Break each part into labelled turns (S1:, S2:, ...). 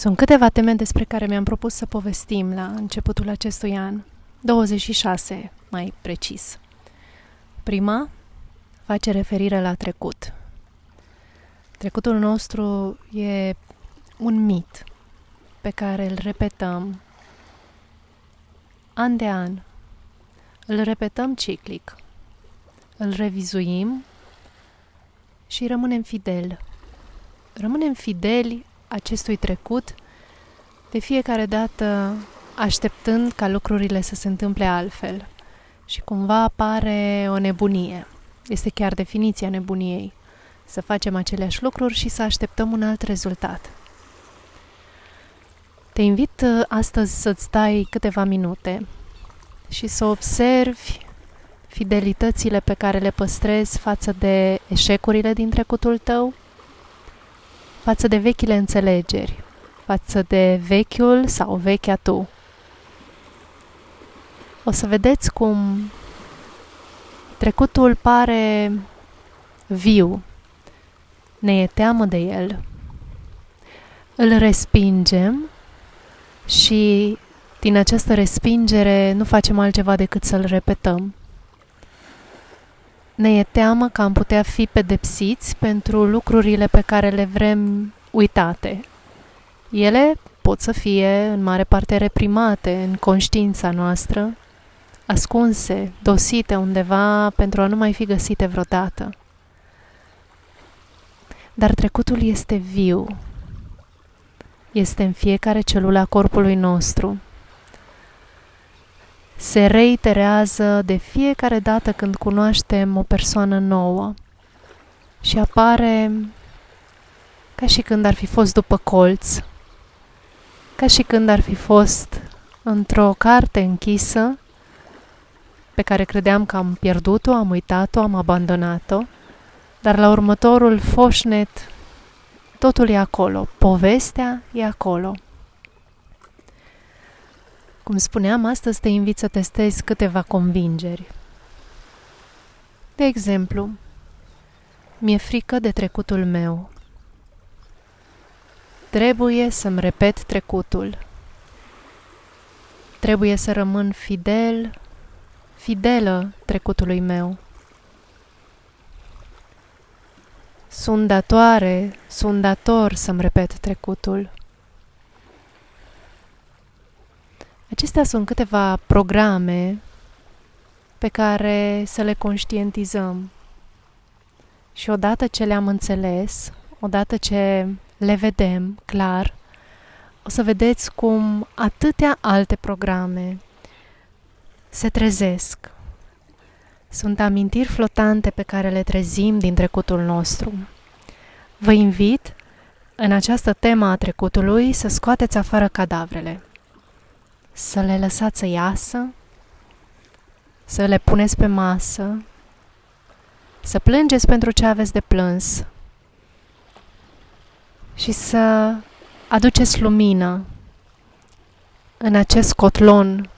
S1: Sunt câteva teme despre care mi-am propus să povestim la începutul acestui an, 26 mai precis. Prima face referire la trecut. Trecutul nostru e un mit pe care îl repetăm an de an. Îl repetăm ciclic, îl revizuim și rămânem fideli. Rămânem fideli acestui trecut de fiecare dată așteptând ca lucrurile să se întâmple altfel. Și cumva apare o nebunie. Este chiar definiția nebuniei. Să facem aceleași lucruri și să așteptăm un alt rezultat. Te invit uh, astăzi să-ți dai câteva minute și să observi fidelitățile pe care le păstrezi față de eșecurile din trecutul tău, față de vechile înțelegeri, față de vechiul sau vechea tu. O să vedeți cum trecutul pare viu, ne e teamă de el. Îl respingem și din această respingere nu facem altceva decât să-l repetăm. Ne e teamă că am putea fi pedepsiți pentru lucrurile pe care le vrem uitate. Ele pot să fie în mare parte reprimate în conștiința noastră, ascunse, dosite undeva pentru a nu mai fi găsite vreodată. Dar trecutul este viu, este în fiecare celulă a corpului nostru se reiterează de fiecare dată când cunoaștem o persoană nouă și apare ca și când ar fi fost după colț, ca și când ar fi fost într-o carte închisă pe care credeam că am pierdut-o, am uitat-o, am abandonat-o, dar la următorul foșnet totul e acolo, povestea e acolo. Cum spuneam, astăzi te invit să testezi câteva convingeri. De exemplu, mi-e frică de trecutul meu. Trebuie să-mi repet trecutul. Trebuie să rămân fidel, fidelă trecutului meu. Sunt datoare, sunt dator să-mi repet trecutul. Acestea sunt câteva programe pe care să le conștientizăm. Și odată ce le-am înțeles, odată ce le vedem clar, o să vedeți cum atâtea alte programe se trezesc. Sunt amintiri flotante pe care le trezim din trecutul nostru. Vă invit în această temă a trecutului să scoateți afară cadavrele să le lăsați să iasă, să le puneți pe masă, să plângeți pentru ce aveți de plâns? Și să aduceți lumină în acest cotlon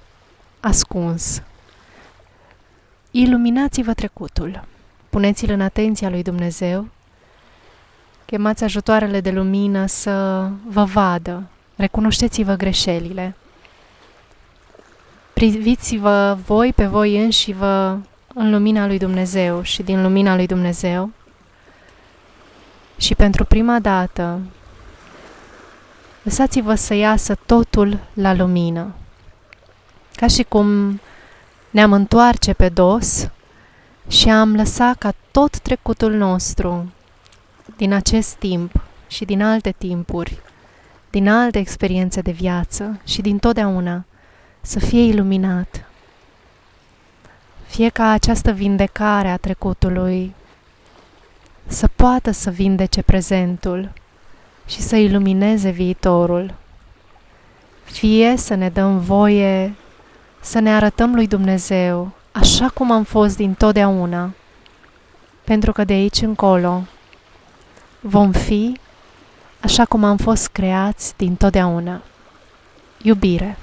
S1: ascuns. Iluminați-vă trecutul, puneți-l în atenția lui Dumnezeu, chemați ajutoarele de lumină să vă vadă, recunoșteți-vă greșelile priviți-vă voi pe voi înși vă în lumina lui Dumnezeu și din lumina lui Dumnezeu și pentru prima dată lăsați-vă să iasă totul la lumină. Ca și cum ne-am întoarce pe dos și am lăsat ca tot trecutul nostru din acest timp și din alte timpuri, din alte experiențe de viață și din totdeauna să fie iluminat. Fie ca această vindecare a trecutului să poată să vindece prezentul și să ilumineze viitorul. Fie să ne dăm voie să ne arătăm lui Dumnezeu așa cum am fost din totdeauna, pentru că de aici încolo vom fi așa cum am fost creați din totdeauna. Iubire.